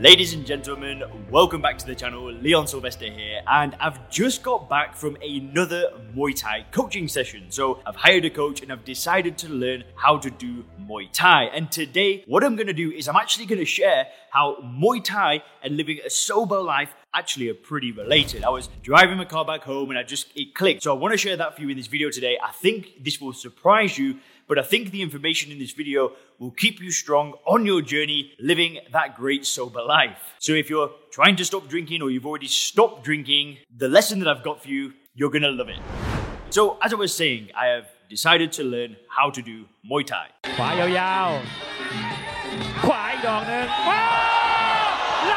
Ladies and gentlemen, welcome back to the channel. Leon Sylvester here, and I've just got back from another Muay Thai coaching session. So I've hired a coach and I've decided to learn how to do Muay Thai. And today, what I'm gonna do is I'm actually gonna share how Muay Thai and living a sober life actually are pretty related. I was driving my car back home and I just, it clicked. So I wanna share that for you in this video today. I think this will surprise you but I think the information in this video will keep you strong on your journey living that great sober life. So if you're trying to stop drinking or you've already stopped drinking, the lesson that I've got for you, you're gonna love it. So as I was saying, I have decided to learn how to do Muay Thai. ขวายาวๆ ขวาอีกดอกหนึ่ง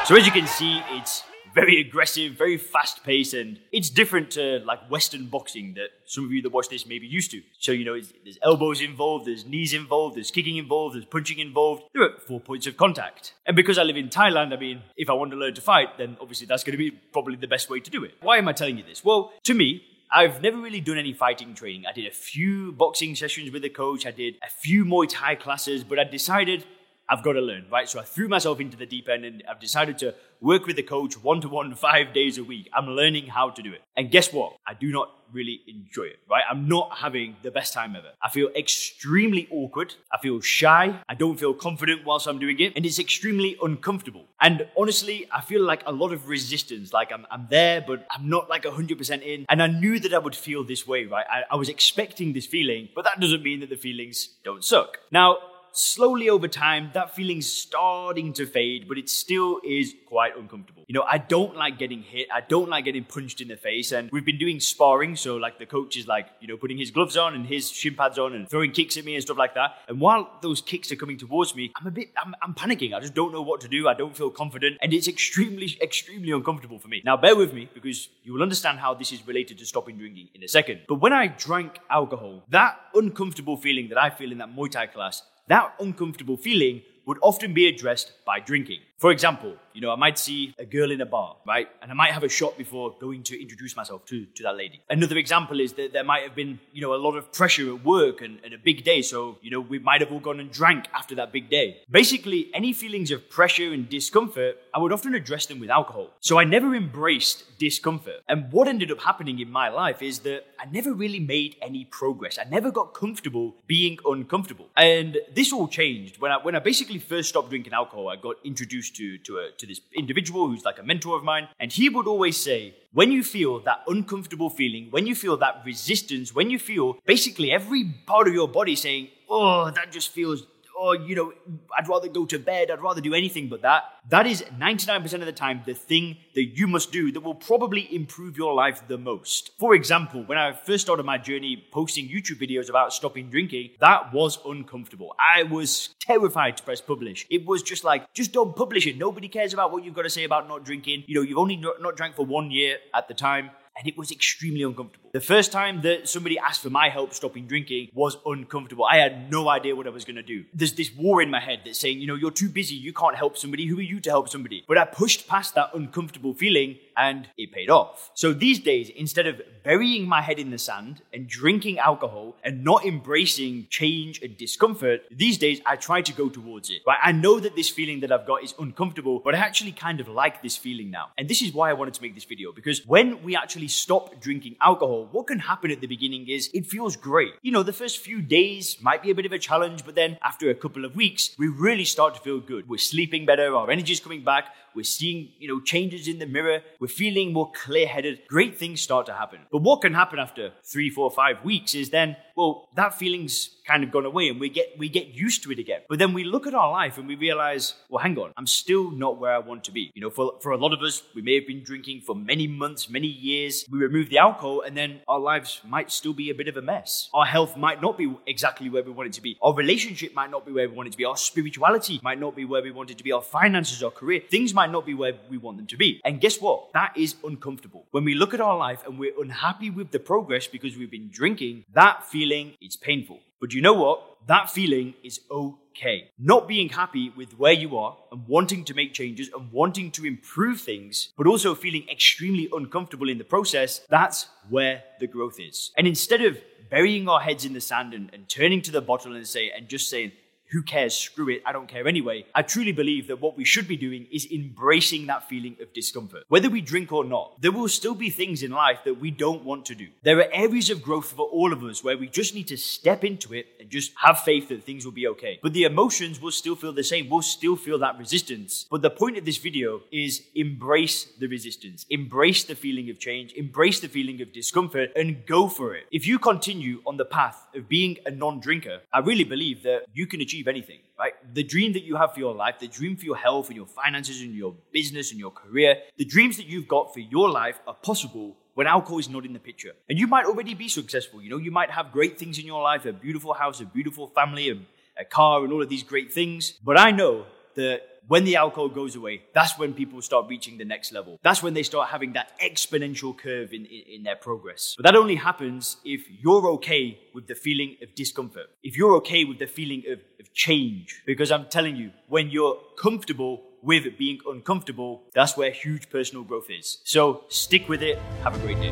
So as you can see, it's very aggressive, very fast paced, and it's different to like Western boxing that some of you that watch this may be used to. So, you know, there's elbows involved, there's knees involved, there's kicking involved, there's punching involved. There are four points of contact. And because I live in Thailand, I mean, if I want to learn to fight, then obviously that's going to be probably the best way to do it. Why am I telling you this? Well, to me, I've never really done any fighting training. I did a few boxing sessions with a coach, I did a few Muay Thai classes, but I decided I've got to learn, right? So I threw myself into the deep end and I've decided to work with the coach one to one, five days a week. I'm learning how to do it. And guess what? I do not really enjoy it, right? I'm not having the best time ever. I feel extremely awkward. I feel shy. I don't feel confident whilst I'm doing it. And it's extremely uncomfortable. And honestly, I feel like a lot of resistance. Like I'm, I'm there, but I'm not like 100% in. And I knew that I would feel this way, right? I, I was expecting this feeling, but that doesn't mean that the feelings don't suck. Now, slowly over time, that feeling's starting to fade, but it still is quite uncomfortable. You know, I don't like getting hit. I don't like getting punched in the face. And we've been doing sparring. So, like, the coach is like, you know, putting his gloves on and his shin pads on and throwing kicks at me and stuff like that. And while those kicks are coming towards me, I'm a bit, I'm, I'm panicking. I just don't know what to do. I don't feel confident. And it's extremely, extremely uncomfortable for me. Now, bear with me because you will understand how this is related to stopping drinking in a second. But when I drank alcohol, that uncomfortable feeling that I feel in that Muay Thai class, that uncomfortable feeling would often be addressed by drinking. For example, you know, I might see a girl in a bar, right? And I might have a shot before going to introduce myself to, to that lady. Another example is that there might have been, you know, a lot of pressure at work and, and a big day. So, you know, we might have all gone and drank after that big day. Basically, any feelings of pressure and discomfort, I would often address them with alcohol. So I never embraced discomfort. And what ended up happening in my life is that I never really made any progress. I never got comfortable being uncomfortable. And this all changed when I, when I basically first stopped drinking alcohol. I got introduced to, to, a, to this individual who's like a mentor of mine. And he would always say, when you feel that uncomfortable feeling, when you feel that resistance, when you feel basically every part of your body saying, oh, that just feels oh, you know, I'd rather go to bed, I'd rather do anything but that. That is 99% of the time the thing that you must do that will probably improve your life the most. For example, when I first started my journey posting YouTube videos about stopping drinking, that was uncomfortable. I was terrified to press publish. It was just like, just don't publish it. Nobody cares about what you've got to say about not drinking. You know, you've only not, not drank for one year at the time and it was extremely uncomfortable. The first time that somebody asked for my help stopping drinking was uncomfortable. I had no idea what I was going to do. There's this war in my head that's saying, you know, you're too busy, you can't help somebody. Who are you to help somebody? But I pushed past that uncomfortable feeling and it paid off. So these days, instead of burying my head in the sand and drinking alcohol and not embracing change and discomfort, these days I try to go towards it. Right? I know that this feeling that I've got is uncomfortable, but I actually kind of like this feeling now. And this is why I wanted to make this video because when we actually stop drinking alcohol, what can happen at the beginning is it feels great. You know, the first few days might be a bit of a challenge, but then after a couple of weeks, we really start to feel good. We're sleeping better, our energy's coming back, we're seeing, you know, changes in the mirror, we're feeling more clear headed. Great things start to happen. But what can happen after three, four, five weeks is then, well, that feeling's kind of gone away and we get we get used to it again. But then we look at our life and we realize, well, hang on, I'm still not where I want to be. You know, for, for a lot of us, we may have been drinking for many months, many years. We remove the alcohol and then our lives might still be a bit of a mess. Our health might not be exactly where we want it to be. Our relationship might not be where we want it to be. Our spirituality might not be where we want it to be. Our finances, our career, things might not be where we want them to be. And guess what? That is uncomfortable. When we look at our life and we're unhappy with the progress because we've been drinking, that feeling is painful. But you know what? That feeling is okay. Not being happy with where you are and wanting to make changes and wanting to improve things, but also feeling extremely uncomfortable in the process, that's where the growth is. And instead of burying our heads in the sand and, and turning to the bottle and say and just saying, who cares? Screw it. I don't care anyway. I truly believe that what we should be doing is embracing that feeling of discomfort. Whether we drink or not, there will still be things in life that we don't want to do. There are areas of growth for all of us where we just need to step into it and just have faith that things will be okay. But the emotions will still feel the same. We'll still feel that resistance. But the point of this video is embrace the resistance, embrace the feeling of change, embrace the feeling of discomfort, and go for it. If you continue on the path of being a non drinker, I really believe that you can achieve achieve anything, right? The dream that you have for your life, the dream for your health and your finances and your business and your career, the dreams that you've got for your life are possible when alcohol is not in the picture. And you might already be successful. You know, you might have great things in your life, a beautiful house, a beautiful family, a, a car, and all of these great things. But I know that when the alcohol goes away, that's when people start reaching the next level. That's when they start having that exponential curve in, in, in, their progress. But that only happens if you're okay with the feeling of discomfort, if you're okay with the feeling of, of change. Because I'm telling you, when you're comfortable with being uncomfortable, that's where huge personal growth is. So stick with it. Have a great day.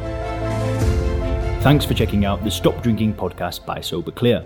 Thanks for checking out the Stop Drinking podcast by Sober Clear.